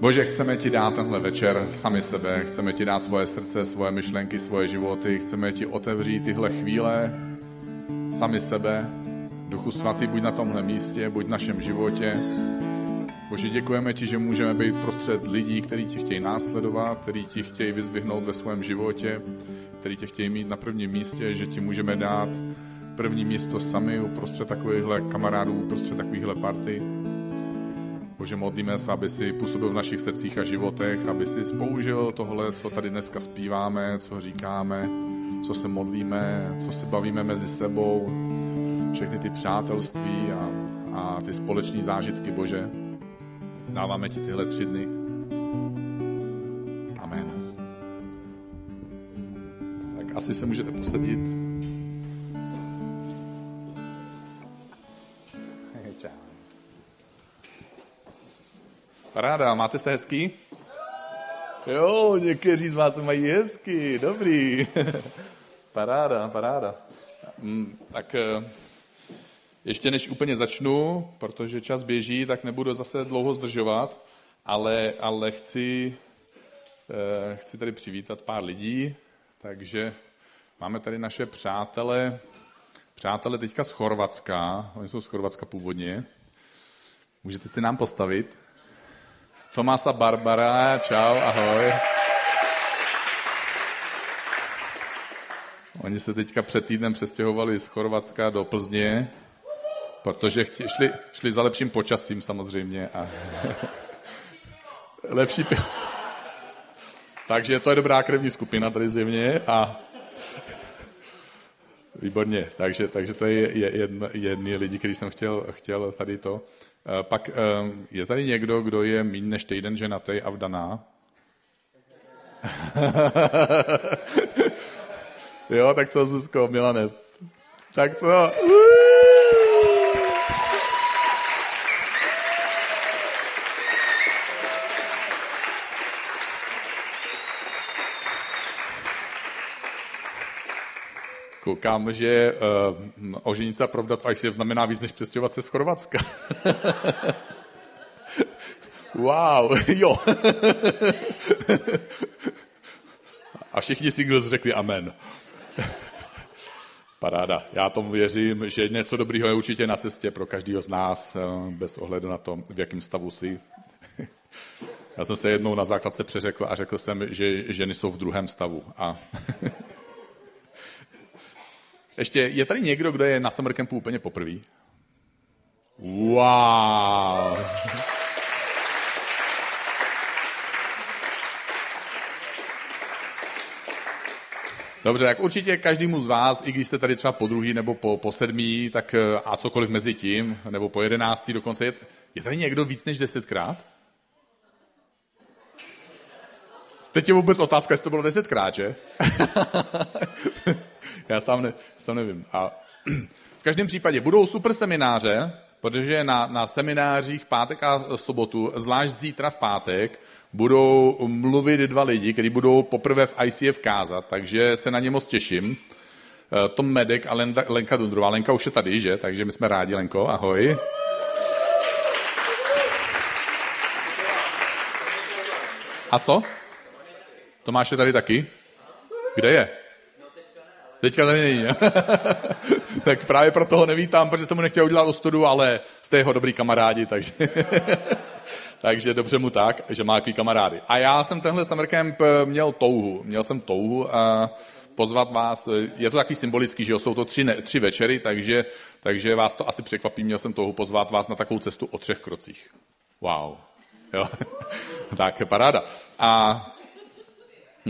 Bože, chceme ti dát tenhle večer sami sebe, chceme ti dát svoje srdce, svoje myšlenky, svoje životy, chceme ti otevřít tyhle chvíle sami sebe. Duchu svatý, buď na tomhle místě, buď v našem životě. Bože, děkujeme ti, že můžeme být prostřed lidí, kteří ti chtějí následovat, kteří ti chtějí vyzvihnout ve svém životě, kteří tě chtějí mít na prvním místě, že ti můžeme dát první místo sami uprostřed takovýchhle kamarádů, uprostřed takovýchhle party. Bože, modlíme se, aby si působil v našich srdcích a životech, aby si použil tohle, co tady dneska zpíváme, co říkáme, co se modlíme, co se bavíme mezi sebou, všechny ty přátelství a, a ty společní zážitky, Bože. Dáváme ti tyhle tři dny. Amen. Tak asi se můžete posadit. Paráda, máte se hezký? Jo, někteří z vás mají hezky, dobrý. paráda, paráda. Mm, tak eh, ještě než úplně začnu, protože čas běží, tak nebudu zase dlouho zdržovat, ale, ale chci, eh, chci tady přivítat pár lidí, takže máme tady naše přátele, přátele teďka z Chorvatska, oni jsou z Chorvatska původně. Můžete si nám postavit? Tomasa Barbara, čau, ahoj. Oni se teďka před týdnem přestěhovali z Chorvatska do Plzně, protože chtě, šli, šli za lepším počasím samozřejmě. A lepší pivo. Takže to je dobrá krevní skupina tady zjevně a Výborně, takže, takže to je jedný lidi, který jsem chtěl, chtěl tady to. Eh, pak eh, je tady někdo, kdo je méně než týden ženatý a vdaná? jo, tak co, Zuzko, Milane? Tak co? Koukám, že uh, oženit se a provdat v ICF znamená víc, než přestěhovat se z Chorvatska. wow, jo. a všichni singles řekli amen. Paráda. Já tomu věřím, že něco dobrýho je určitě na cestě pro každého z nás, bez ohledu na to, v jakém stavu jsi. Já jsem se jednou na základce přeřekl a řekl jsem, že ženy jsou v druhém stavu. A ještě, je tady někdo, kdo je na summer campu úplně poprvé? Wow. Dobře, tak určitě každému z vás, i když jste tady třeba po druhý nebo po, po sedmý, tak eh, a cokoliv mezi tím, nebo po jedenáctý dokonce, je, je tady někdo víc než desetkrát? Teď je vůbec otázka, jestli to bylo desetkrát, že? Já sám, ne, sám nevím. A v každém případě budou super semináře, protože na, na seminářích pátek a sobotu, zvlášť zítra v pátek, budou mluvit dva lidi, kteří budou poprvé v ICF kázat, takže se na ně moc těším. Eh, Tom Medek a Lenka, Lenka Dundrová. Lenka už je tady, že? Takže my jsme rádi, Lenko, ahoj. A co? Tomáš je tady taky? Kde je? Teďka tady není. tak právě proto ho nevítám, protože jsem mu nechtěl udělat ostudu, ale jste jeho dobrý kamarádi, takže... takže dobře mu tak, že má takový kamarády. A já jsem tenhle summer camp eh, měl touhu. Měl jsem touhu a pozvat vás. Je to takový symbolický, že jo, jsou to tři, ne, tři večery, takže, takže vás to asi překvapí. Měl jsem touhu pozvat vás na takovou cestu o třech krocích. Wow. Jo. tak, paráda. A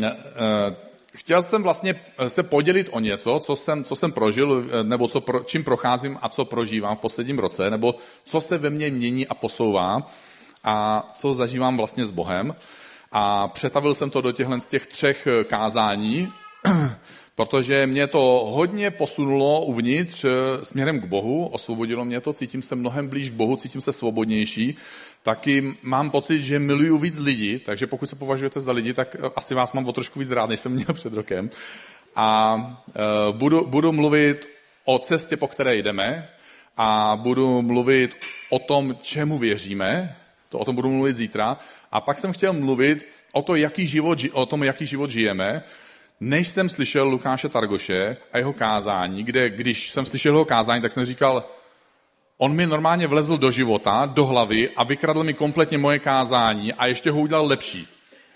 eh, chtěl jsem vlastně eh, se podělit o něco, co jsem, co jsem prožil, eh, nebo co čím procházím a co prožívám v posledním roce, nebo co se ve mně mění a posouvá a co zažívám vlastně s Bohem. A přetavil jsem to do těchto z těch třech eh, kázání, protože mě to hodně posunulo uvnitř směrem k Bohu, osvobodilo mě to, cítím se mnohem blíž k Bohu, cítím se svobodnější taky mám pocit, že miluju víc lidí, takže pokud se považujete za lidi, tak eh, asi vás mám o trošku víc rád, než jsem měl před rokem. A uh, budu, budu mluvit o cestě, po které jdeme a budu mluvit o tom, čemu věříme. to o tom budu mluvit zítra. A pak jsem chtěl mluvit o, to, jaký život, o tom, jaký život žijeme, než jsem slyšel Lukáše Targoše a jeho kázání, kde když jsem slyšel jeho kázání, tak jsem říkal, on mi normálně vlezl do života, do hlavy a vykradl mi kompletně moje kázání a ještě ho udělal lepší.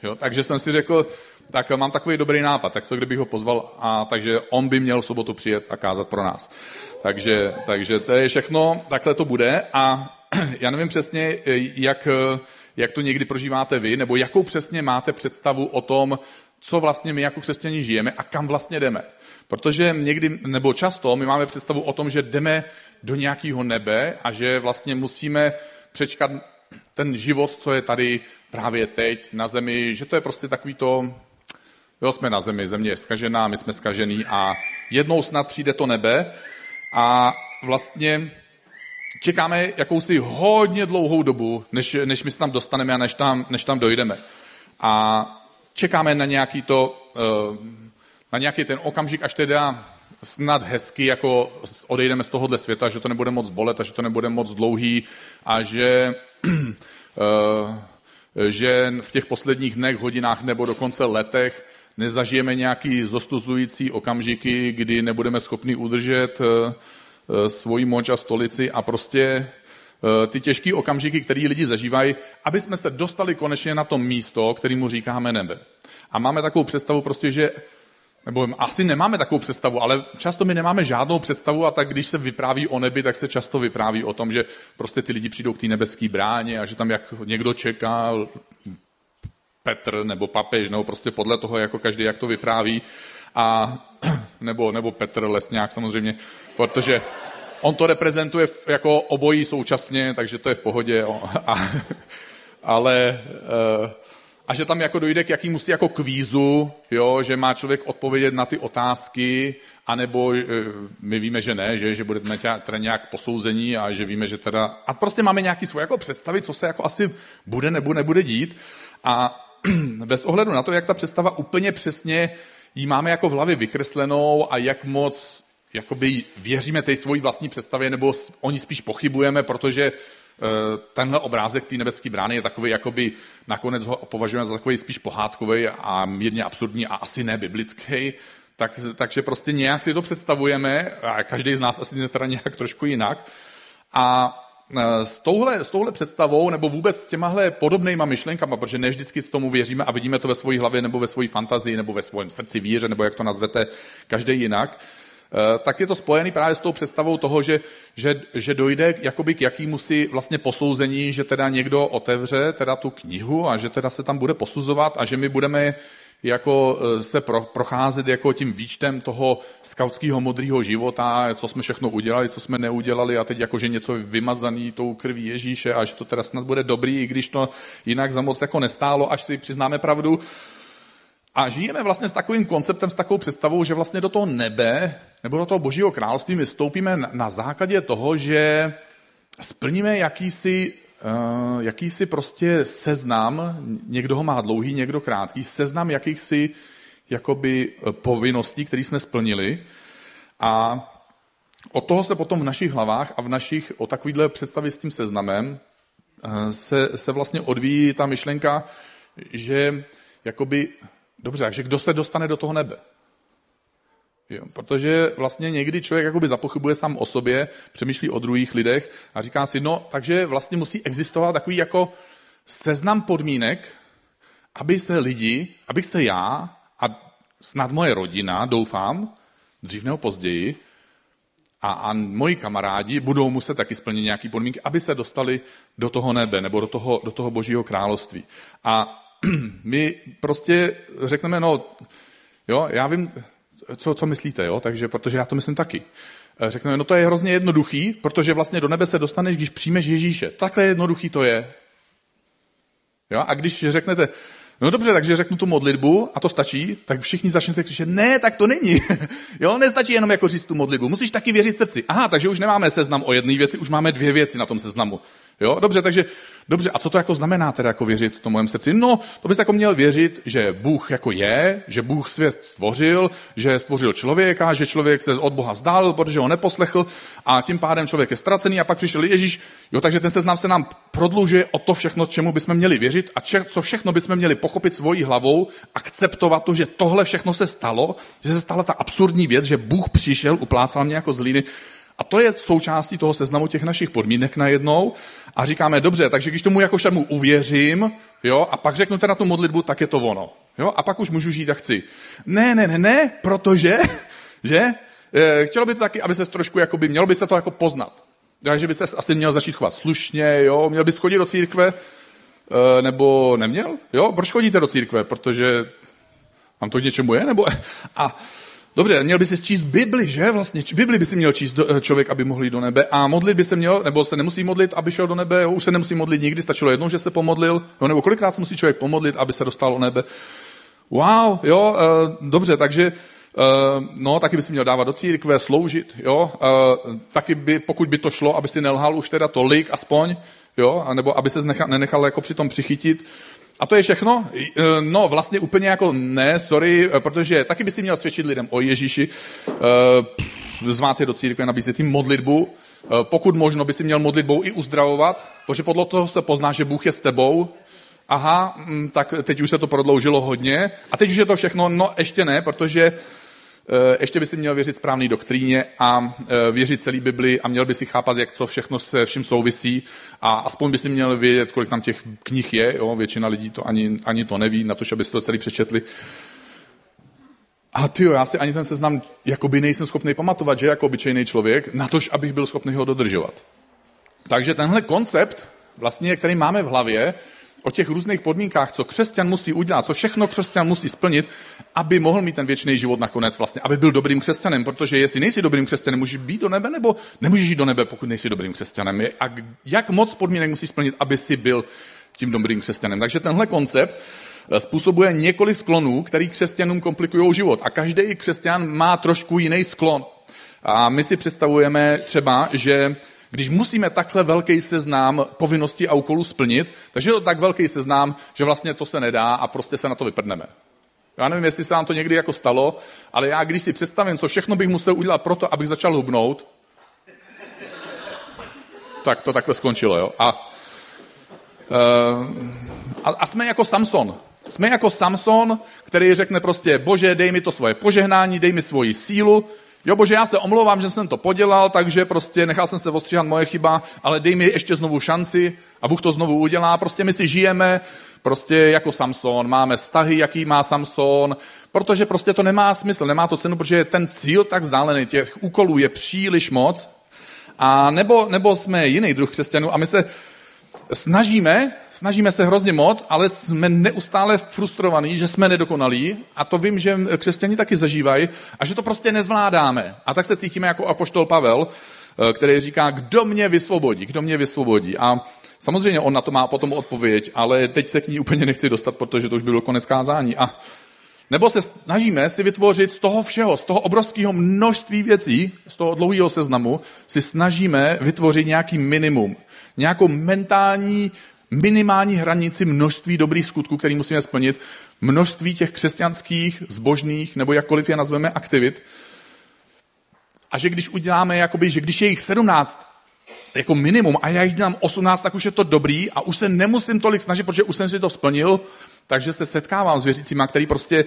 Jo? Takže jsem si řekl, tak mám takový dobrý nápad, tak co kdybych ho pozval, a takže on by měl v sobotu přijet a kázat pro nás. Takže, takže to je všechno, takhle to bude a já nevím přesně, jak, jak to někdy prožíváte vy, nebo jakou přesně máte představu o tom, co vlastně my jako křesťani žijeme a kam vlastně jdeme. Protože někdy, nebo často, my máme představu o tom, že jdeme do nějakého nebe a že vlastně musíme přečkat ten život, co je tady právě teď na zemi, že to je prostě takový to, jo, jsme na zemi, země je skažená, my jsme skažený a jednou snad přijde to nebe a vlastně čekáme jakousi hodně dlouhou dobu, než, než my se tam dostaneme a než tam, než tam dojdeme. A čekáme na nějaký to, eh, na nějaký ten okamžik, až teda snad hezky jako odejdeme z tohohle světa, že to nebude moc bolet a že to nebude moc dlouhý a že, eh, že v těch posledních dnech, hodinách nebo dokonce letech nezažijeme nějaký zostuzující okamžiky, kdy nebudeme schopni udržet eh, svoji moč a stolici a prostě ty těžké okamžiky, které lidi zažívají, aby jsme se dostali konečně na to místo, kterému říkáme nebe. A máme takovou představu prostě, že nebo asi nemáme takovou představu, ale často my nemáme žádnou představu a tak když se vypráví o nebi, tak se často vypráví o tom, že prostě ty lidi přijdou k té nebeské bráně a že tam jak někdo čeká, Petr nebo papež, nebo prostě podle toho, jako každý, jak to vypráví. A, nebo, nebo Petr Lesňák samozřejmě, protože on to reprezentuje jako obojí současně, takže to je v pohodě. A, ale uh, a že tam jako dojde k jakýmu si jako kvízu, jo, že má člověk odpovědět na ty otázky, anebo e, my víme, že ne, že, že budeme teda nějak posouzení a že víme, že teda... A prostě máme nějaký svoje jako představy, co se jako asi bude nebo nebude dít. A bez ohledu na to, jak ta představa úplně přesně jí máme jako v hlavě vykreslenou a jak moc jakoby věříme té svojí vlastní představě, nebo o ní spíš pochybujeme, protože Eh, tenhle obrázek té nebeské brány je takový, jakoby nakonec ho považujeme za takový spíš pohádkový a mírně absurdní a asi ne biblický. Tak, takže prostě nějak si to představujeme, a každý z nás asi teda nějak trošku jinak. A eh, s touhle, s touhle představou, nebo vůbec s těmahle podobnýma myšlenkama, protože ne vždycky s tomu věříme a vidíme to ve své hlavě, nebo ve své fantazii, nebo ve svém srdci víře, nebo jak to nazvete, každý jinak, tak je to spojený právě s tou představou toho, že, že, že dojde jakoby k jakýmu si vlastně posouzení, že teda někdo otevře teda tu knihu a že teda se tam bude posuzovat a že my budeme jako eh, se pro, procházet jako tím výčtem toho skautského modrého života, co jsme všechno udělali, co jsme neudělali a teď jakože něco vymazaný tou krví Ježíše a že to teda snad bude dobrý, i když to jinak za moc jako nestálo, až si přiznáme pravdu. A žijeme vlastně s takovým konceptem, s takovou představou, že vlastně do toho nebe nebo do toho božího království my stoupíme na základě toho, že splníme jakýsi, uh, jakýsi prostě seznam, někdo ho má dlouhý, někdo krátký, seznam jakýchsi jakoby eh, povinností, které jsme splnili a od toho se potom v našich hlavách a v našich, o takovýhle představě s tím seznamem uh, se, se vlastně odvíjí ta myšlenka, že jakoby Dobře, takže kdo se dostane do toho nebe? Jo, protože vlastně někdy člověk jakoby zapochybuje sám o sobě, přemýšlí o druhých lidech a říká si, no, takže vlastně musí existovat takový jako seznam podmínek, aby se lidi, abych se já a snad moje rodina, doufám, dřív nebo později, a, a moji kamarádi budou muset taky splnit nějaké podmínky, aby se dostali do toho nebe nebo do toho, do toho božího království. A my prostě řekneme, no, jo, já vím, co, co myslíte, jo, takže, protože já to myslím taky. Eh, řekneme, no to je hrozně jednoduchý, protože vlastně do nebe se dostaneš, když přijmeš Ježíše. Takhle jednoduchý to je. Jo? A když řeknete, No dobře, takže řeknu tu modlitbu a to stačí, tak všichni začnete křičet, ne, tak to není. jo, nestačí jenom jako říct tu modlitbu, musíš taky věřit srdci. Aha, takže už nemáme seznam o jedné věci, už máme dvě věci na tom seznamu. Jo, dobře, takže, dobře, a co to jako znamená teda jako věřit tomu mém srdci? No, to bys jako měl věřit, že Bůh jako je, že Bůh svět stvořil, že stvořil člověka, že člověk se od Boha vzdálil, protože ho neposlechl a tím pádem člověk je ztracený a pak přišel Ježíš. Jo, takže ten seznam se nám prodlužuje o to všechno, čemu bychom měli věřit a če, co všechno bychom měli pochopit svojí hlavou, akceptovat to, že tohle všechno se stalo, že se stala ta absurdní věc, že Bůh přišel, uplácal mě jako zlíny a to je součástí toho seznamu těch našich podmínek najednou. A říkáme, dobře, takže když tomu jakož tomu uvěřím, jo, a pak řeknu teda tu modlitbu, tak je to ono. Jo, a pak už můžu žít, jak chci. Ne, ne, ne, ne, protože, že, e, chtělo by to taky, aby se trošku, mělo by se to jako poznat. Takže byste asi měl začít chovat slušně, jo, měl bys chodit do církve, e, nebo neměl, jo, proč chodíte do církve, protože vám to k něčemu je, nebo, a Dobře, měl by si číst Bibli, že? Vlastně Bibli by si měl číst do, eh, člověk, aby mohl jít do nebe. A modlit by se měl, nebo se nemusí modlit, aby šel do nebe. Jo, už se nemusí modlit nikdy, stačilo jednou, že se pomodlil. Jo, nebo kolikrát se musí člověk pomodlit, aby se dostal do nebe. Wow, jo, uh, dobře, takže Uh, no, taky by si měl dávat do církve, sloužit, jo. Uh, taky by, pokud by to šlo, aby si nelhal už teda tolik aspoň, jo, nebo aby se nenechal, jako při tom přichytit. A to je všechno? E, no, vlastně úplně jako ne, sorry, e, protože taky by si měl svědčit lidem o Ježíši, e, zvát je do církve, nabízet jim modlitbu, pokud možno by si měl modlitbou i uzdravovat, protože podle toho se pozná, že Bůh je s tebou, aha, mm, tak teď už se to prodloužilo hodně. A teď už je to všechno, no ještě ne, protože ještě by si měl věřit správný doktríně a eh, věřit celý Bibli a měl by si chápat, jak co všechno se vším souvisí a aspoň by si měl vědět, kolik tam těch knih je. Jo? Většina lidí to ani, ani to neví, na to, aby si to celý přečetli. A ty já si ani ten seznam jakoby nejsem schopný pamatovat, že jako obyčejný člověk, na tož, abych byl schopný ho dodržovat. Takže tenhle koncept, vlastně, který máme v hlavě, o těch různých podmínkách, co křesťan musí udělat, co všechno křesťan musí splnit, aby mohl mít ten věčný život nakonec vlastně, aby byl dobrým křesťanem, protože jestli nejsi dobrým křesťanem, můžeš být do nebe, nebo nemůžeš jít do nebe, pokud nejsi dobrým křesťanem. A jak moc podmínek musíš splnit, aby si byl tím dobrým křesťanem. Takže tenhle koncept eh, způsobuje několik sklonů, který křesťanům komplikují život. A každý křesťan má trošku jiný sklon. A my si představujeme třeba, že když musíme takhle velký seznám povinností a úkolů splnit, takže je to tak velký seznám, že vlastně to se nedá a prostě se na to vyprdneme. Já nevím, jestli se vám to někdy jako stalo, ale já když si představím, co všechno bych musel udělat pro to, abych začal hubnout, tak to takhle skončilo, jo. A, uh, a, a jsme jako Samson. Jsme jako Samson, který řekne prostě, bože, dej mi to svoje požehnání, dej mi svoji sílu, Jo, bože, já se omlouvám, že jsem to podělal, takže prostě nechal jsem se ostříhat moje chyba, ale dej mi ještě znovu šanci a Bůh to znovu udělá. Prostě my si žijeme prostě jako Samson, máme vztahy, jaký má Samson, protože prostě to nemá smysl, nemá to cenu, protože ten cíl tak vzdálený, těch úkolů je příliš moc. A nebo, nebo jsme jiný druh křesťanů a my se snažíme, snažíme se hrozně moc, ale jsme neustále frustrovaní, že jsme nedokonalí a to vím, že křesťani taky zažívají a že to prostě nezvládáme. A tak se cítíme jako apoštol Pavel, eh, který říká, kdo mě vysvobodí, kdo mě vysvobodí. A samozřejmě on na to má potom odpověď, ale teď se k ní úplně nechci dostat, protože to už bylo konec kázání. A nebo se snažíme si vytvořit z toho všeho, z toho obrovského množství věcí, z toho dlouhého seznamu, si snažíme vytvořit nějaký minimum nějakou mentální minimální hranici množství dobrých skutků, které musíme splnit, množství těch křesťanských, zbožných, nebo jakkoliv je nazveme, aktivit. A že když uděláme, jakoby, že když je jich 17 jako minimum a já jich dělám 18, tak už je to dobrý a už se nemusím tolik snažit, protože už jsem si to splnil, takže se setkávám s věřícíma, který prostě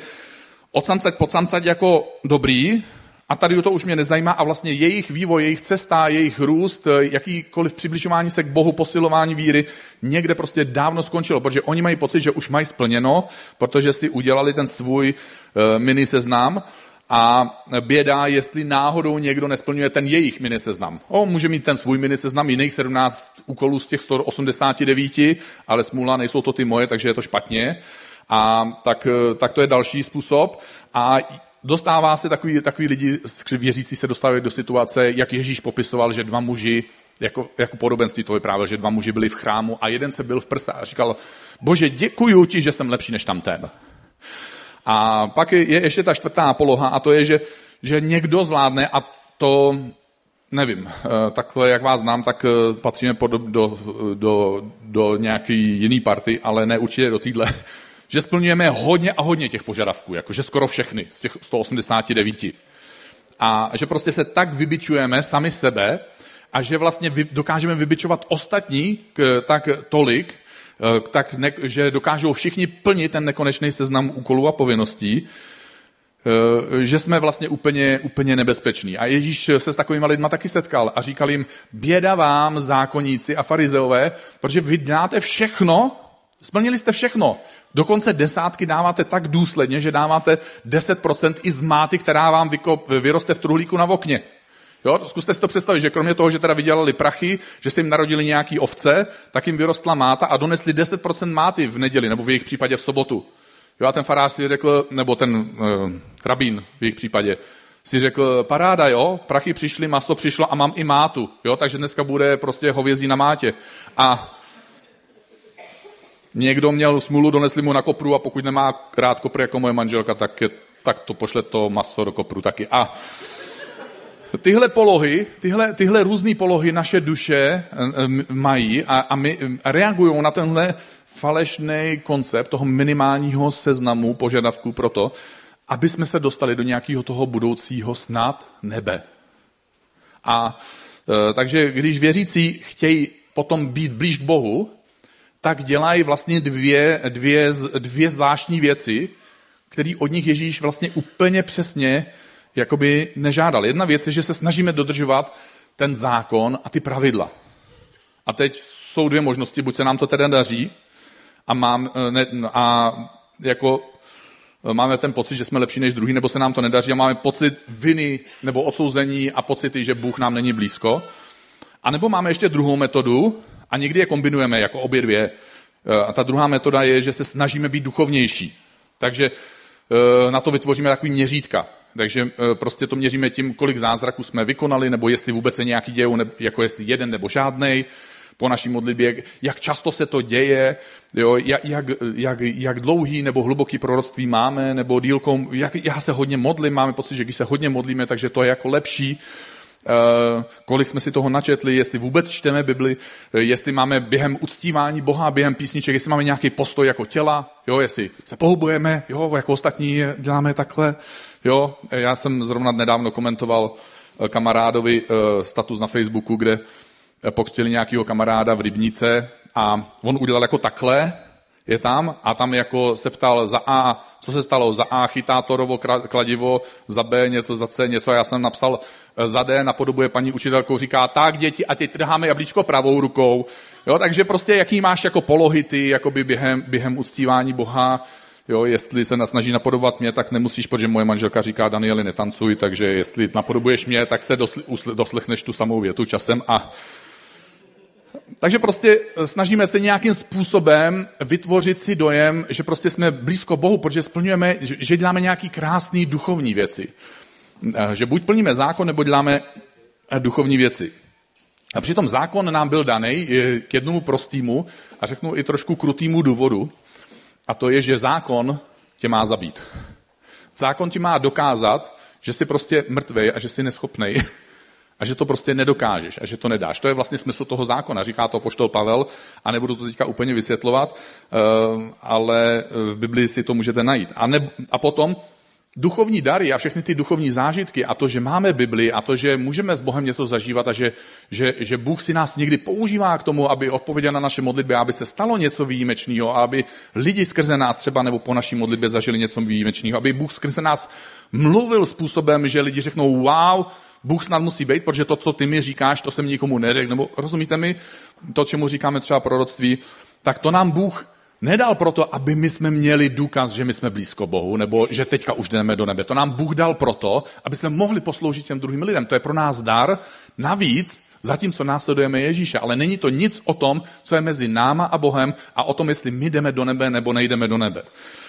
odsamcať podsamcať jako dobrý, a tady to už mě nezajímá a vlastně jejich vývoj, jejich cesta, jejich růst, jakýkoliv přibližování se k Bohu, posilování víry, někde prostě dávno skončilo, protože oni mají pocit, že už mají splněno, protože si udělali ten svůj uh, mini seznam a běda, jestli náhodou někdo nesplňuje ten jejich mini seznam. O, může mít ten svůj mini seznam, jiných 17 úkolů z těch 189, ale smůla, nejsou to ty moje, takže je to špatně. A tak, eh, tak to je další způsob. A dostává se takový, takový lidi, věřící se dostávají do situace, jak Ježíš popisoval, že dva muži jako, jako podobenství to vyprávěl, že dva muži byli v chrámu a jeden se byl v prsa a říkal, bože, děkuju ti, že jsem lepší než tam ten. A pak je, je ještě ta čtvrtá poloha a to je, že, že někdo zvládne a to nevím, eh, takhle jak vás znám, tak eh, patříme do, do, do, do nějaký jiný party, ale ne určitě do týdle, že splňujeme hodně a hodně těch požadavků, jakože skoro všechny z těch 189. A že prostě se tak vybičujeme sami sebe a že vlastně dokážeme vybičovat ostatní tak tolik, eh, tak ne, že dokážou všichni plnit ten nekonečný seznam úkolů a povinností, Eh, že jsme vlastně úplně, úplně nebezpeční. A Ježíš se s takovými lidmi taky setkal a říkal jim, běda vám, zákonníci a farizeové, protože vy děláte všechno, splnili jste všechno. Dokonce desátky dáváte tak důsledně, že dáváte 10% i z máty, která vám vyroste v truhlíku na okně. Jo, zkuste si to představit, že kromě toho, že teda vydělali prachy, že se jim narodili nějaký ovce, tak jim vyrostla máta a donesli 10% máty v neděli, nebo v jejich případě v sobotu. Jo, a ten farář si řekl, nebo ten uh, rabín v jejich případě, si řekl, paráda, jo, prachy přišly, maso přišlo a mám i mátu, jo, takže dneska bude prostě hovězí na mátě. A někdo měl smůlu, donesli mu na kopru a pokud nemá rád kopru jako moje manželka, tak, je, tak to pošle to maso do kopru taky. A tyhle polohy, tyhle, tyhle různé polohy naše duše eh, eh, mají a, a my reagují na tenhle falešný koncept toho minimálního seznamu požadavků pro to, aby jsme se dostali do nějakého toho budoucího snad nebe. A e, takže když věřící chtějí potom být blíž k Bohu, tak dělají vlastně dvě, dvě, dvě zvláštní věci, které od nich Ježíš vlastně úplně přesně jakoby nežádal. Jedna věc je, že se snažíme dodržovat ten zákon a ty pravidla. A teď jsou dvě možnosti, buď se nám to teda daří, a, mám, ne, a jako máme ten pocit, že jsme lepší než druhý, nebo se nám to nedaří a máme pocit viny nebo odsouzení a pocity, že Bůh nám není blízko. A nebo máme ještě druhou metodu a někdy je kombinujeme jako obě dvě. Eh, a ta druhá metoda je, že se snažíme být duchovnější. Takže na to vytvoříme takový měřítka. Takže prostě to měříme tím, kolik zázraků jsme vykonali, nebo jestli vůbec se nějaký dějou, jako jestli jeden nebo žádnej po naší modlitbě, jak často se to děje, jo, jak, jak, jak, jak dlouhý nebo hluboký proroctví máme, nebo dílkou, jak, já se hodně modlím, máme pocit, že když se hodně modlíme, takže to je jako lepší, kolik jsme si toho načetli, jestli vůbec čteme Bibli, uh, jestli máme během uctívání Boha, během písniček, jestli máme nějaký postoj jako těla, jo, jestli se pohybujeme, jo, jako ostatní děláme takhle, jo. Já jsem zrovna nedávno komentoval kamarádovi status na Facebooku, kde pokřtili nějakého kamaráda v Rybnice a on udělal jako takhle, je tam a tam jako se ptal za A, co se stalo, za A chytá Torovo kladivo, za B něco, za C něco a já jsem napsal eh, za D, napodobuje paní učitelkou, říká, tak děti a teď trháme jablíčko pravou rukou. Jo, takže prostě jaký máš jako polohy ty během, během uctívání Boha, Jo, jestli se snaží napodobovat mě, tak nemusíš, protože moje manželka říká, Danieli, netancuj, takže jestli napodobuješ mě, tak se doslechneš tu samou větu časem a takže prostě eh, snažíme se nějakým způsobem vytvořit si dojem, že prostě jsme blízko Bohu, protože splňujeme, že děláme nějaký krásný duchovní věci. Eh, že buď plníme zákon, nebo děláme eh, duchovní věci. A přitom zákon nám byl daný k jednomu prostýmu a řeknu i trošku krutýmu důvodu, a to je, že zákon tě má zabít. Zákon ti má dokázat, že jsi prostě mrtvej a že jsi neschopnej a že to prostě nedokážeš a že to nedáš. To je vlastně smysl toho zákona, říká to poštol Pavel a nebudu to teďka úplně vysvětlovat, eh, ale v Biblii si to můžete najít. A, ne, a potom duchovní dary a všechny ty duchovní zážitky a to, že máme Bibli a to, že můžeme s Bohem něco zažívat a že, že, že Bůh si nás někdy používá k tomu, aby odpověděl na naše modlitby, aby se stalo něco výjimečného, aby lidi skrze nás třeba nebo po naší modlitbě zažili něco výjimečného, aby Bůh skrze nás mluvil způsobem, že lidi řeknou, wow, Bůh snad musí být, protože to, co ty mi říkáš, to jsem nikomu neřekl. Nebo rozumíte mi, to, čemu říkáme třeba proroctví, tak to nám Bůh nedal proto, aby my jsme měli důkaz, že my jsme blízko Bohu, nebo že teďka už jdeme do nebe. To nám Bůh dal proto, aby jsme mohli posloužit těm druhým lidem. To je pro nás dar. Navíc, zatímco následujeme Ježíše. Ale není to nic o tom, co je mezi náma a Bohem a o tom, jestli my jdeme do nebe nebo nejdeme do nebe.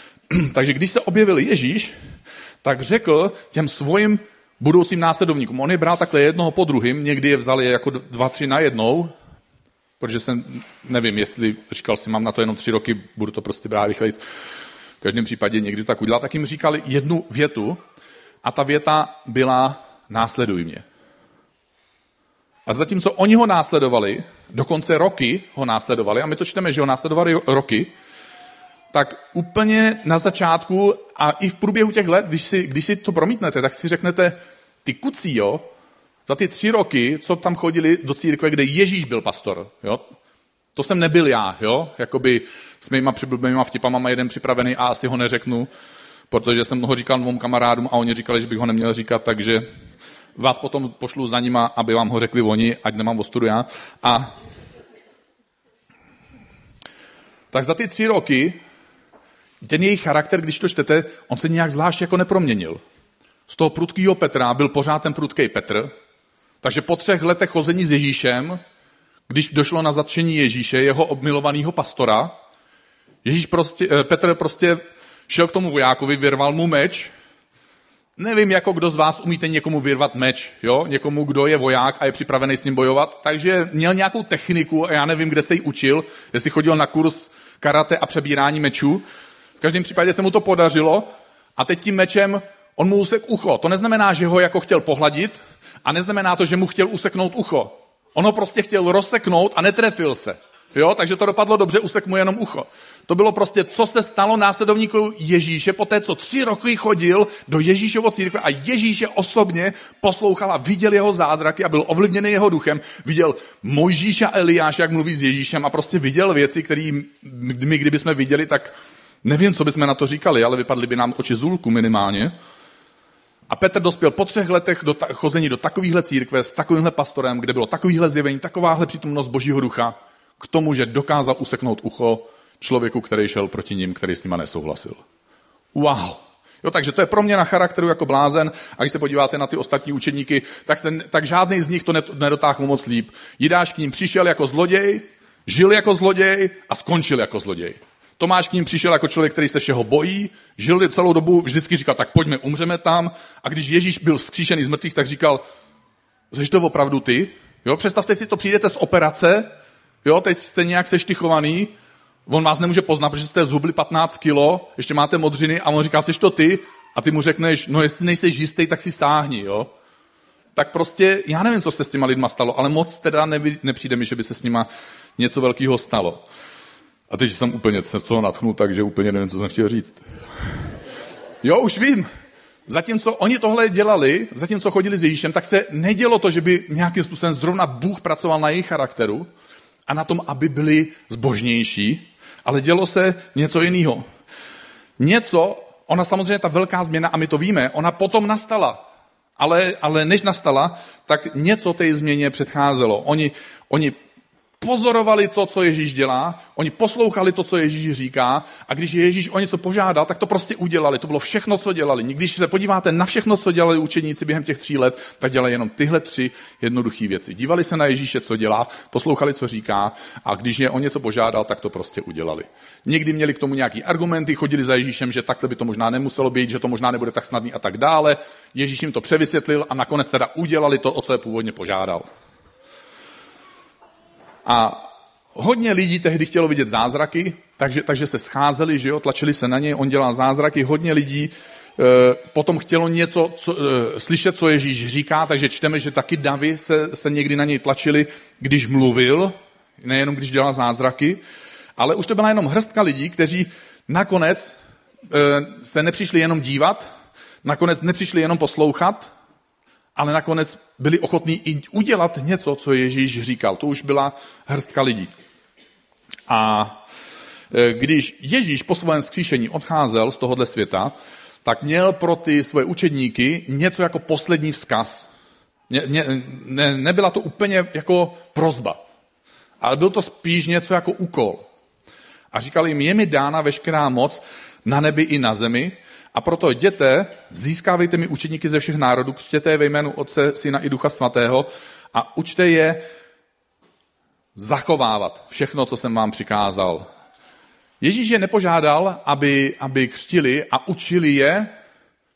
Takže když se objevil Ježíš, tak řekl těm svým budoucím následovníkům. On je bral takhle jednoho po druhým, někdy je vzali jako dva, tři na jednou, protože jsem, nevím, jestli říkal si, mám na to jenom tři roky, budu to prostě brát rychleji. V každém případě někdy tak udělal, tak jim říkali jednu větu a ta věta byla následuj mě. A zatímco oni ho následovali, dokonce roky ho následovali, a my to čteme, že ho následovali roky, tak úplně na začátku a i v průběhu těch let, když si, když si to promítnete, tak si řeknete, ty kucí, jo, za ty tři roky, co tam chodili do církve, kde Ježíš byl pastor, jo, to jsem nebyl já, jo, jakoby s mýma přiblblýma vtipama má jeden připravený a asi ho neřeknu, protože jsem ho říkal dvou kamarádům a oni říkali, že bych ho neměl říkat, takže vás potom pošlu za nima, aby vám ho řekli oni, ať nemám ostudu já. A tak za ty tři roky ten jejich charakter, když to čtete, on se nějak zvlášť jako neproměnil. Z toho prudkého Petra byl pořád ten prudký Petr, takže po třech letech chození s Ježíšem, když došlo na zatčení Ježíše, jeho obmilovaného pastora, Ježíš prostě, eh, Petr prostě šel k tomu vojákovi, vyrval mu meč. Nevím, jako kdo z vás umíte někomu vyrvat meč, jo? někomu, kdo je voják a je připravený s ním bojovat. Takže měl nějakou techniku a já nevím, kde se ji učil, jestli chodil na kurz karate a přebírání mečů. Každém případě se mu to podařilo a teď tím mečem on mu usek ucho. To neznamená, že ho jako chtěl pohladit a neznamená to, že mu chtěl useknout ucho. On ho prostě chtěl rozseknout a netrefil se. Jo, takže to dopadlo dobře, usek mu jenom ucho. To bylo prostě, co se stalo následovníku Ježíše, po té, co tři roky chodil do Ježíšovo církve a Ježíše osobně poslouchal a viděl jeho zázraky a byl ovlivněný jeho duchem. Viděl Mojžíš a Eliáš, jak mluví s Ježíšem a prostě viděl věci, které my, kdyby jsme viděli, tak nevím, co bychom na to říkali, ale vypadly by nám oči zůlku minimálně. A Petr dospěl po třech letech do ta- chození do takovýchhle církve s takovýmhle pastorem, kde bylo takovýhle zjevení, takováhle přítomnost Božího ducha, k tomu, že dokázal useknout ucho člověku, který šel proti ním, který s nima nesouhlasil. Wow. Jo, takže to je proměna charakteru jako blázen. A když se podíváte na ty ostatní učeníky, tak, se, tak žádný z nich to nedotáhl moc líp. Jidáš k ním přišel jako zloděj, žil jako zloděj a skončil jako zloděj. Tomáš k ním přišel jako člověk, který se všeho bojí, žil celou dobu, vždycky říkal, tak pojďme, umřeme tam. A když Ježíš byl zkříšený z mrtvých, tak říkal, jsi to opravdu ty? Jo, představte si to, přijdete z operace, jo, teď jste nějak seštichovaný, on vás nemůže poznat, protože jste zhubli 15 kilo, ještě máte modřiny a on říká, jsi to ty? A ty mu řekneš, no jestli nejsi jistý, tak si sáhni, jo. Tak prostě, já nevím, co se s těma lidma stalo, ale moc teda nepřijde mi, že by se s nima něco velkého stalo. A teď jsem úplně se z toho natchnul, takže úplně nevím, co jsem chtěl říct. Jo, už vím. Zatímco oni tohle dělali, zatímco chodili s Ježíšem, tak se nedělo to, že by nějakým způsobem zrovna Bůh pracoval na jejich charakteru a na tom, aby byli zbožnější, ale dělo se něco jiného. Něco, ona samozřejmě ta velká změna, a my to víme, ona potom nastala. Ale, ale než nastala, tak něco té změně předcházelo. Oni, oni pozorovali to, co Ježíš dělá, oni poslouchali to, co Ježíš říká a když Ježíš o něco požádal, tak to prostě udělali. To bylo všechno, co dělali. Když se podíváte na všechno, co dělali učeníci během těch tří let, tak dělali jenom tyhle tři jednoduché věci. Dívali se na Ježíše, co dělá, poslouchali, co říká a když je o něco požádal, tak to prostě udělali. Někdy měli k tomu nějaký argumenty, chodili za Ježíšem, že takhle by to možná nemuselo být, že to možná nebude tak snadný a tak dále. Ježíš jim to převysvětlil a nakonec teda udělali to, o co je původně požádal. A hodně lidí tehdy chtělo vidět zázraky, takže, takže se scházeli, že jo, tlačili se na něj, on dělal zázraky, hodně lidí e, potom chtělo něco co, e, slyšet, co Ježíš říká, takže čteme, že taky davy se, se někdy na něj tlačili, když mluvil, nejenom když dělal zázraky, ale už to byla jenom hrstka lidí, kteří nakonec e, se nepřišli jenom dívat, nakonec nepřišli jenom poslouchat, ale nakonec byli ochotní i udělat něco, co Ježíš říkal. To už byla hrstka lidí. A e, když Ježíš po svém zkříšení odcházel z tohohle světa, tak měl pro ty svoje učedníky něco jako poslední vzkaz. Ne, ne, ne, nebyla to úplně jako prozba, ale byl to spíš něco jako úkol. A říkal jim, je mi dána veškerá moc na nebi i na zemi, a proto jděte, získávejte mi učeníky ze všech národů, křtěte ve jménu Otce, Syna i Ducha Svatého a učte je zachovávat všechno, co jsem vám přikázal. Ježíš je nepožádal, aby, aby křtili a učili je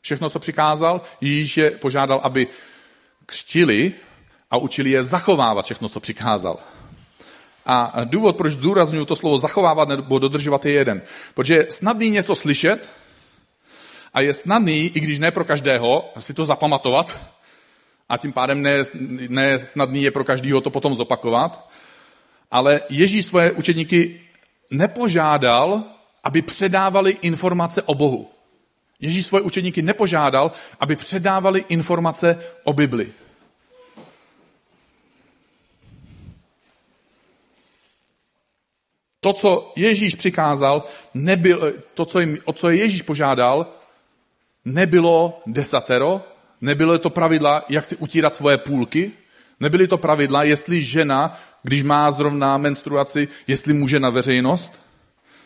všechno, co přikázal. Ježíš je požádal, aby křtili a učili je zachovávat všechno, co přikázal. A důvod, proč zdůraznuju to slovo zachovávat nebo dodržovat je jeden. Protože je snadný něco slyšet a je snadný, i když ne pro každého, si to zapamatovat a tím pádem ne, ne snadný je pro každého to potom zopakovat. Ale Ježíš svoje učedníky nepožádal, aby předávali informace o Bohu. Ježíš svoje učedníky nepožádal, aby předávali informace o Bibli. To, co Ježíš přikázal, nebyl, to, co jim, o co je Ježíš požádal, nebylo desatero, nebylo to pravidla, jak si utírat svoje půlky, nebyly to pravidla, jestli žena, když má zrovna menstruaci, jestli může na veřejnost.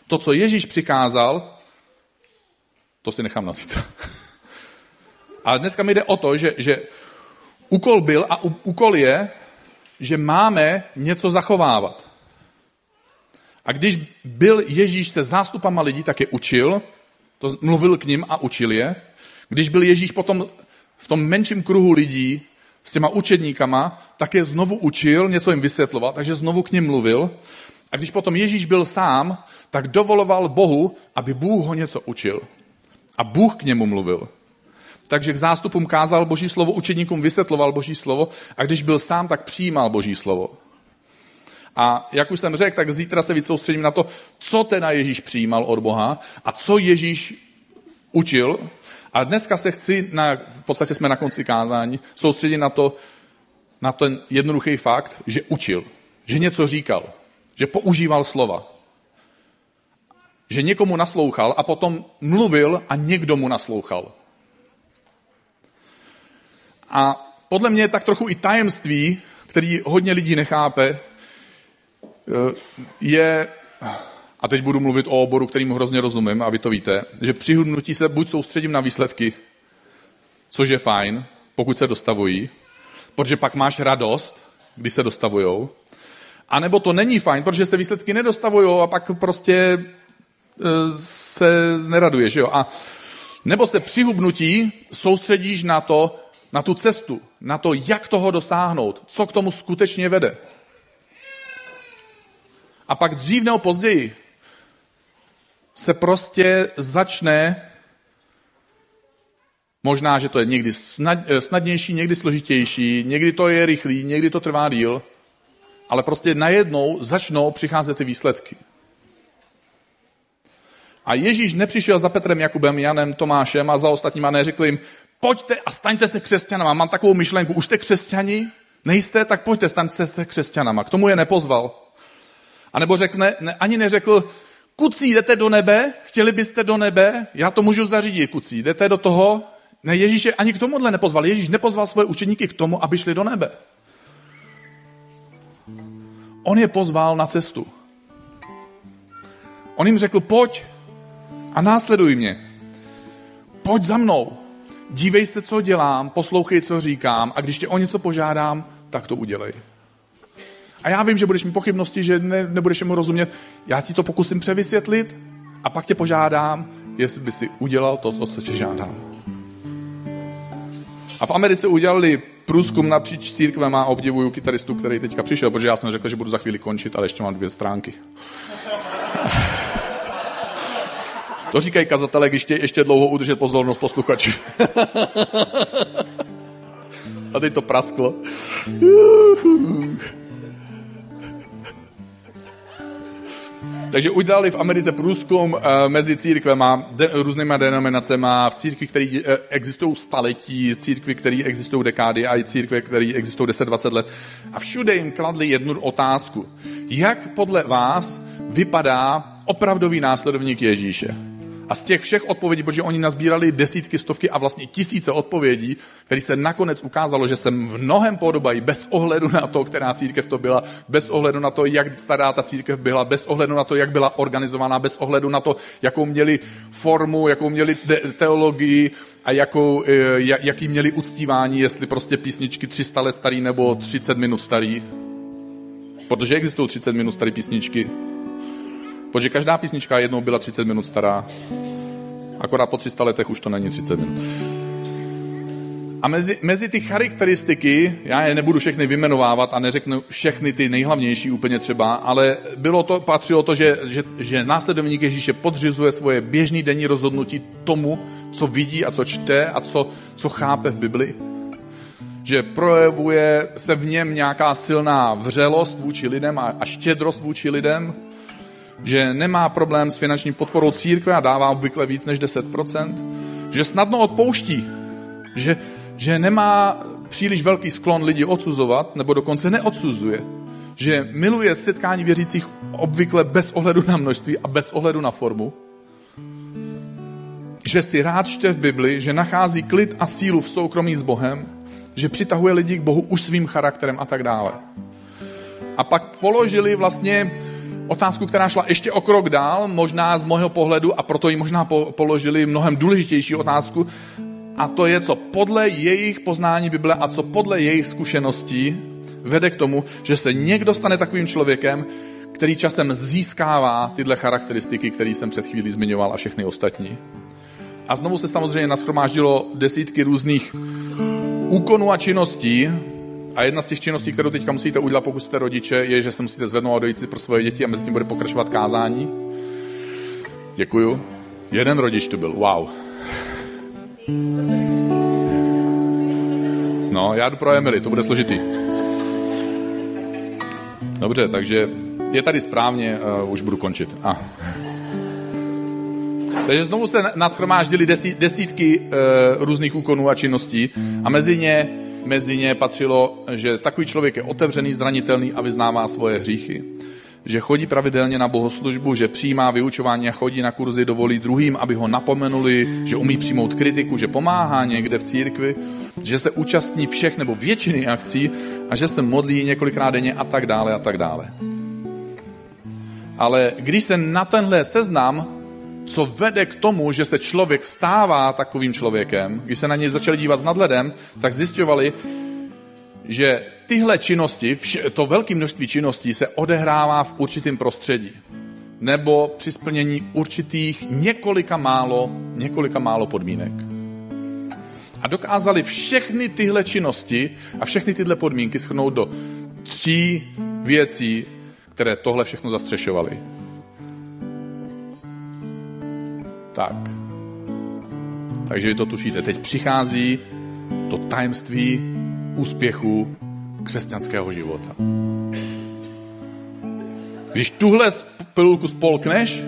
To, co Ježíš přikázal, to si nechám na zítra. Ale dneska mi jde o to, že, že úkol byl a úkol je, že máme něco zachovávat. A když byl Ježíš se zástupama lidí, tak je učil, to mluvil k ním a učil je. Když byl Ježíš potom v tom menším kruhu lidí s těma učedníkama, tak je znovu učil, něco jim vysvětloval, takže znovu k ním mluvil. A když potom Ježíš byl sám, tak dovoloval Bohu, aby Bůh ho něco učil. A Bůh k němu mluvil. Takže k zástupům kázal Boží slovo, učedníkům vysvětloval Boží slovo a když byl sám, tak přijímal Boží slovo. A jak už jsem řekl, tak zítra se víc soustředím na to, co teda Ježíš přijímal od Boha a co Ježíš učil. A dneska se chci, na, v podstatě jsme na konci kázání, soustředit na to, na ten jednoduchý fakt, že učil, že něco říkal, že používal slova. Že někomu naslouchal a potom mluvil a někdo mu naslouchal. A podle mě je tak trochu i tajemství, který hodně lidí nechápe, je, a teď budu mluvit o oboru, kterým hrozně rozumím, a vy to víte, že při hudnutí se buď soustředím na výsledky, což je fajn, pokud se dostavují, protože pak máš radost, když se dostavujou, a nebo to není fajn, protože se výsledky nedostavují a pak prostě eh, se neraduješ. Jo? A nebo se při hubnutí soustředíš na to, na tu cestu, na to, jak toho dosáhnout, co k tomu skutečně vede. A pak dřív nebo později se prostě začne, možná, že to je někdy snad, eh, snadnější, někdy složitější, někdy to je rychlý, někdy to trvá díl, ale prostě najednou začnou přicházet ty výsledky. A Ježíš nepřišel za Petrem, Jakubem, Janem, Tomášem a za ostatníma neřekl jim, pojďte a staňte se křesťanama. Mám takovou myšlenku, už jste křesťani? Nejste? Tak pojďte, staňte se křesťanama. K tomu je nepozval. A nebo řekne, ne, ani neřekl, kucí, jdete do nebe, chtěli byste do nebe, já to můžu zařídit, kucí, jdete do toho. Ne, Ježíš je ani k tomuhle nepozval. Ježíš nepozval svoje učeníky k tomu, aby šli do nebe. On je pozval na cestu. On jim řekl, pojď a následuj mě. Pojď za mnou. Dívej se, co dělám, poslouchej, co říkám a když tě o něco požádám, tak to udělej. A já vím, že budeš mít pochybnosti, že ne, nebudeš mu rozumět. Já ti to pokusím převysvětlit a pak tě požádám, jestli by si udělal to, co tě žádám. A v Americe udělali průzkum napříč církvem a obdivuju kytaristu, který teďka přišel, protože já jsem řekl, že budu za chvíli končit, ale ještě mám dvě stránky. To říkají kazatelé, ještě, ještě dlouho udržet pozornost posluchačů. a teď to prasklo. Takže udělali v Americe průzkum eh, mezi církvema, de, různýma denominacemi, v církvi, které eh, existují staletí, církvi, které existují dekády a i církve, které existují 10-20 let. A všude jim kladli jednu otázku. Jak podle vás vypadá opravdový následovník Ježíše? A z těch všech odpovědí, protože oni nazbírali desítky, stovky a vlastně tisíce odpovědí, které se nakonec ukázalo, že se v mnohem podobají bez ohledu na to, která církev to byla, bez ohledu na to, jak stará ta církev byla, bez ohledu na to, jak byla organizovaná, bez ohledu na to, jakou měli formu, jakou měli teologii a jakou, eh, jaký měli uctívání, jestli prostě písničky 300 let starý nebo 30 minut starý. Protože existují 30 minut staré písničky, Protože každá písnička jednou byla 30 minut stará. Akorát po 300 letech už to není 30 minut. A mezi, mezi ty charakteristiky, já je nebudu všechny vymenovávat a neřeknu všechny ty nejhlavnější úplně třeba, ale bylo to, patřilo to, že, že, že následovník Ježíše podřizuje svoje běžný denní rozhodnutí tomu, co vidí a co čte a co, co chápe v Bibli. Že projevuje se v něm nějaká silná vřelost vůči lidem a, a štědrost vůči lidem, že nemá problém s finanční podporou církve a dává obvykle víc než 10%, že snadno odpouští, že, že nemá příliš velký sklon lidi odsuzovat, nebo dokonce neodsuzuje, že miluje setkání věřících obvykle bez ohledu na množství a bez ohledu na formu, že si rád čte v Bibli, že nachází klid a sílu v soukromí s Bohem, že přitahuje lidi k Bohu už svým charakterem a tak dále. A pak položili vlastně otázku, která šla ještě o krok dál, možná z mého pohledu, a proto ji možná položili mnohem důležitější otázku, a to je, co podle jejich poznání Bible a co podle jejich zkušeností vede k tomu, že se někdo stane takovým člověkem, který časem získává tyhle charakteristiky, které jsem před chvílí zmiňoval a všechny ostatní. A znovu se samozřejmě naschromáždilo desítky různých úkonů a činností, a jedna z těch činností, kterou teďka musíte udělat, pokud jste rodiče, je, že se musíte zvednout a dojít si pro svoje děti a mezi tím bude pokračovat kázání. Děkuju. Jeden rodič tu byl, wow. No, já jdu pro Emily, to bude složitý. Dobře, takže je tady správně, uh, už budu končit. Ah. Takže znovu se nás desítky uh, různých úkonů a činností a mezi ně mezi ně patřilo, že takový člověk je otevřený, zranitelný a vyznává svoje hříchy. Že chodí pravidelně na bohoslužbu, že přijímá vyučování a chodí na kurzy, dovolí druhým, aby ho napomenuli, že umí přijmout kritiku, že pomáhá někde v církvi, že se účastní všech nebo většiny akcí a že se modlí několikrát denně a tak dále a tak dále. Ale když se na tenhle seznam co vede k tomu, že se člověk stává takovým člověkem, když se na něj začali dívat s nadhledem, tak zjistovali, že tyhle činnosti, to velké množství činností se odehrává v určitém prostředí. Nebo při splnění určitých několika málo, několika málo podmínek. A dokázali všechny tyhle činnosti a všechny tyhle podmínky schrnout do tří věcí, které tohle všechno zastřešovaly. Tak. Takže vy to tušíte. Teď přichází to tajemství úspěchu křesťanského života. Když tuhle pilulku spolkneš,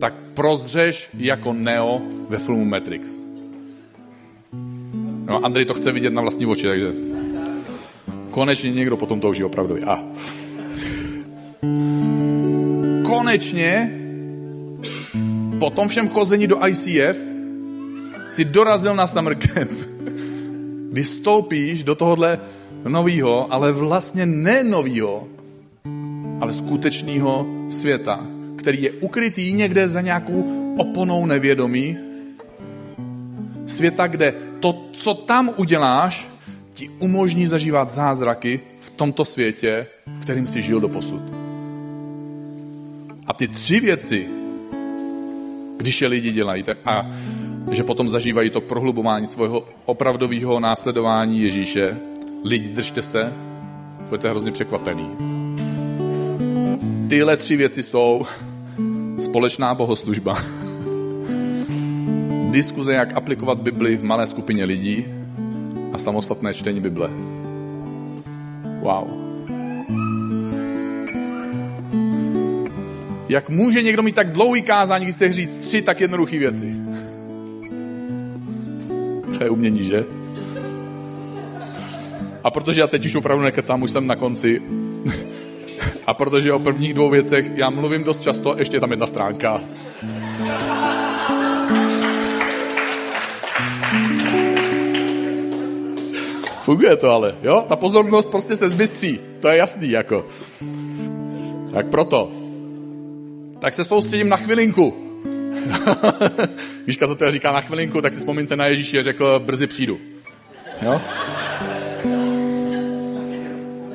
tak prozřeš jako Neo ve filmu Matrix. No, Andrej to chce vidět na vlastní oči, takže konečně někdo potom touží opravdu. A. Konečně po tom všem chození do ICF si dorazil na summer camp, kdy stoupíš do tohohle novýho, ale vlastně ne novýho, ale skutečného světa, který je ukrytý někde za nějakou oponou nevědomí. Světa, kde to, co tam uděláš, ti umožní zažívat zázraky v tomto světě, v kterým jsi žil do posud. A ty tři věci, když je lidi dělají. A že potom zažívají to prohlubování svého opravdového následování Ježíše. Lidi, držte se, budete hrozně překvapený. Tyhle tři věci jsou společná bohoslužba, diskuze, jak aplikovat Bibli v malé skupině lidí a samostatné čtení Bible. Wow. Jak může někdo mít tak dlouhý kázání, když chce říct tři tak jednoduché věci? To je umění, že? A protože já teď už opravdu nekecám, už jsem na konci. A protože o prvních dvou věcech já mluvím dost často, ještě je tam jedna stránka. Funguje to ale, jo? Ta pozornost prostě se zbystří. To je jasný, jako. Tak proto tak se soustředím na chvilinku. Víš, to říká na chvilinku, tak si vzpomínte na Ježíše, řekl, brzy přijdu. Jo?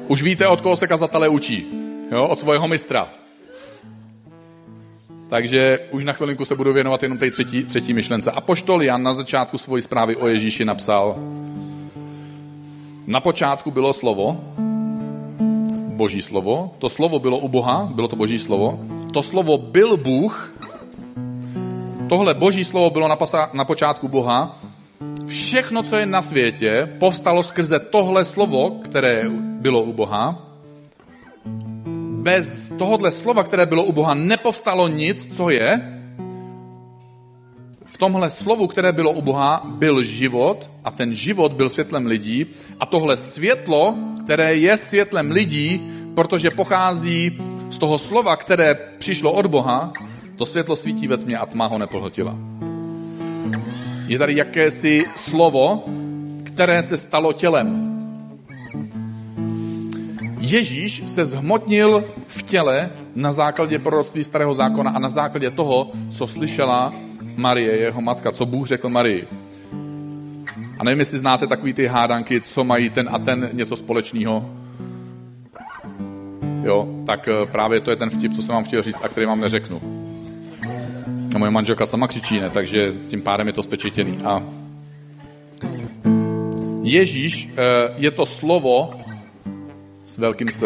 Už víte, od koho se kazatelé učí. Jo? Od svého mistra. Takže už na chvilinku se budu věnovat jenom té třetí, třetí myšlence. A poštol Jan na začátku svojí zprávy o Ježíši napsal, na počátku bylo slovo, boží slovo, to slovo bylo u Boha, bylo to boží slovo, to slovo byl Bůh, tohle boží slovo bylo na, na počátku Boha, všechno, co je na světě, povstalo skrze tohle slovo, které bylo u Boha. Bez tohohle slova, které bylo u Boha, nepovstalo nic, co je. Tomhle slovu, které bylo u Boha, byl život a ten život byl světlem lidí a tohle světlo, které je světlem lidí, protože pochází z toho slova, které přišlo od Boha, to světlo svítí ve tmě a tma ho nepohltila. Je tady jakési slovo, které se stalo tělem. Ježíš se zhmotnil v těle na základě proroctví starého zákona a na základě toho, co slyšela Marie, jeho matka, co Bůh řekl Marii. A nevím, jestli znáte takový ty hádanky, co mají ten a ten něco společného. Jo, tak eh, právě to je ten vtip, co jsem vám chtěl říct a který vám neřeknu. A moje manželka sama křičí, ne, takže tím pádem je to spečetěný. A Ježíš eh, je to slovo, s velkým S.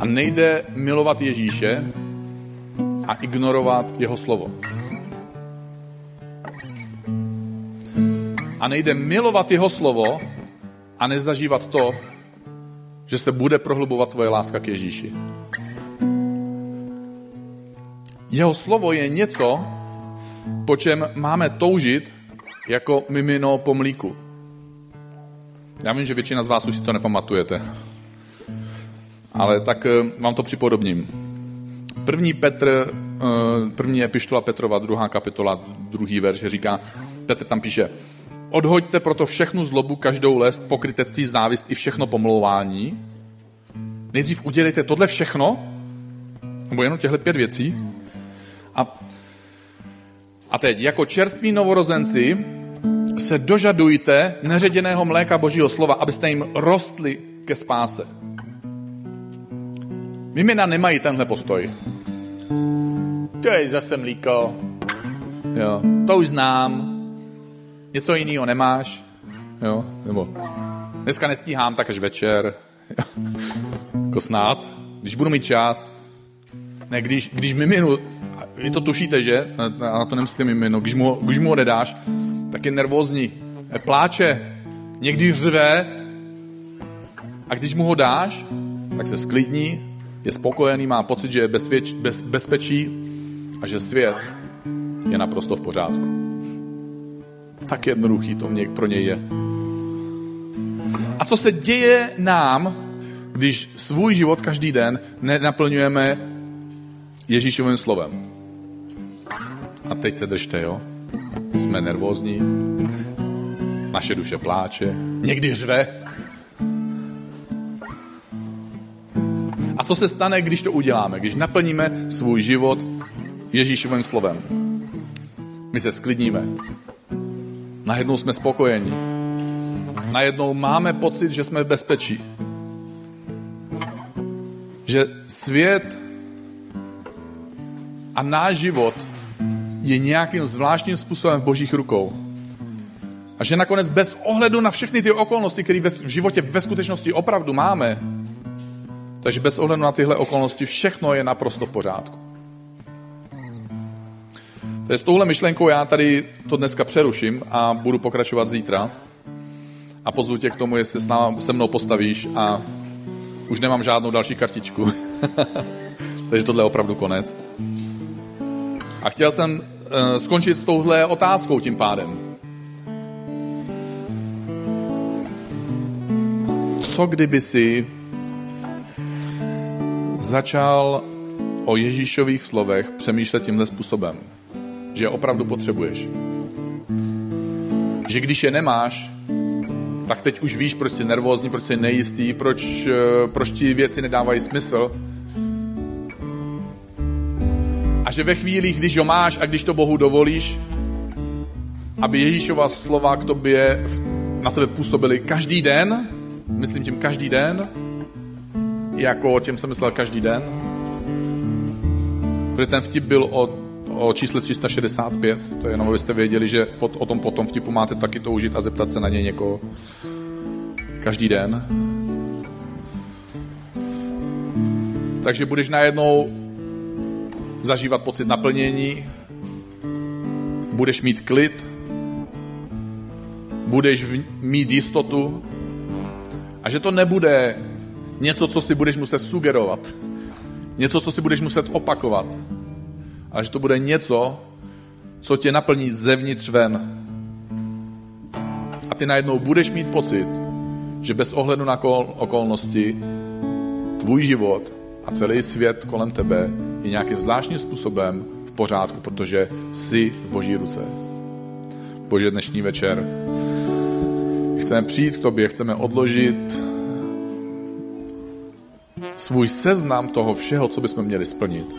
A nejde milovat Ježíše a ignorovat jeho slovo. A nejde milovat jeho slovo a nezažívat to, že se bude prohlubovat tvoje láska k Ježíši. Jeho slovo je něco, po čem máme toužit jako mimino po mlíku. Já vím, že většina z vás už si to nepamatujete. Ale tak eh, vám to připodobním. První Petr, eh, první epištola Petrova, druhá kapitola, druhý verš říká, Petr tam píše, odhoďte proto všechnu zlobu, každou lest, pokrytectví, závist i všechno pomlouvání. Nejdřív udělejte tohle všechno, nebo jenom těchto pět věcí. A, a teď, jako čerství novorozenci, se dožadujte neředěného mléka Božího slova, abyste jim rostli ke spáse. Mimina nemají tenhle postoj. To je zase mlíko. Jo, to už znám. Něco jiného nemáš. Jo, nebo dneska nestíhám, tak až večer. jako snad. Když budu mít čas. Ne, když, když miminu, vy to tušíte, že? Na to nemusíte mimino. Když mu, když mu ho nedáš, tak je nervózní, pláče, někdy řve a když mu ho dáš, tak se sklidní, je spokojený, má pocit, že je bezpěč, bez, bezpečí a že svět je naprosto v pořádku. Tak jednoduchý to mě, pro něj je. A co se děje nám, když svůj život každý den nenaplňujeme Ježíšovým slovem? A teď se držte, jo? jsme nervózní, naše duše pláče, někdy řve. A co se stane, když to uděláme, když naplníme svůj život Ježíšovým slovem? My se sklidníme. Najednou jsme spokojeni. Najednou máme pocit, že jsme v bezpečí. Že svět a náš život je nějakým zvláštním způsobem v božích rukou. A že nakonec bez ohledu na všechny ty okolnosti, které v životě ve skutečnosti opravdu máme, takže bez ohledu na tyhle okolnosti všechno je naprosto v pořádku. Takže s touhle myšlenkou já tady to dneska přeruším a budu pokračovat zítra. A pozvu tě k tomu, jestli se mnou postavíš a už nemám žádnou další kartičku. takže tohle je opravdu konec. A chtěl jsem uh, skončit s touhle otázkou tím pádem. Co kdyby si začal o Ježíšových slovech přemýšlet tímhle způsobem? Že je opravdu potřebuješ. Že když je nemáš, tak teď už víš, proč jsi nervózní, proč jsi nejistý, proč, uh, proč ti věci nedávají smysl, a že ve chvílích, když ho máš a když to Bohu dovolíš, aby Ježíšova slova k tobě, na tebe působily každý den, myslím tím každý den, jako o těm jsem myslel každý den, Protože ten vtip byl o, o čísle 365, to je jenom, abyste věděli, že pod, o tom potom vtipu máte taky toužit a zeptat se na něj někoho. Každý den. Takže budeš najednou zažívat pocit naplnění, budeš mít klid, budeš mít jistotu. A že to nebude něco, co si budeš muset sugerovat, něco, co si budeš muset opakovat, ale že to bude něco, co tě naplní zevnitř ven. A ty najednou budeš mít pocit, že bez ohledu na okolnosti tvůj život a celý svět kolem tebe je nějakým zvláštním způsobem v pořádku, protože jsi v boží ruce. Bože, dnešní večer chceme přijít k tobě, chceme odložit svůj seznam toho všeho, co bychom měli splnit.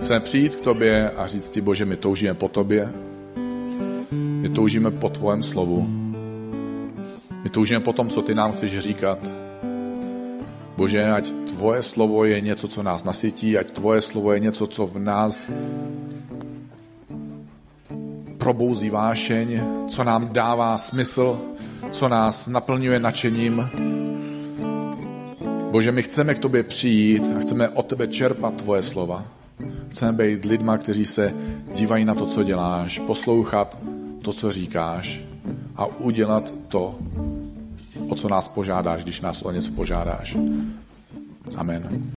Chceme přijít k tobě a říct ti, Bože, my toužíme po tobě, my toužíme po tvojem slovu, my toužíme po tom, co ty nám chceš říkat. Bože, ať tvoje slovo je něco, co nás nasytí, ať tvoje slovo je něco, co v nás probouzí vášeň, co nám dává smysl, co nás naplňuje nadšením. Bože, my chceme k tobě přijít a chceme od tebe čerpat tvoje slova. Chceme být lidma, kteří se dívají na to, co děláš, poslouchat to, co říkáš a udělat to, o co nás požádáš, když nás o něco požádáš. Amen.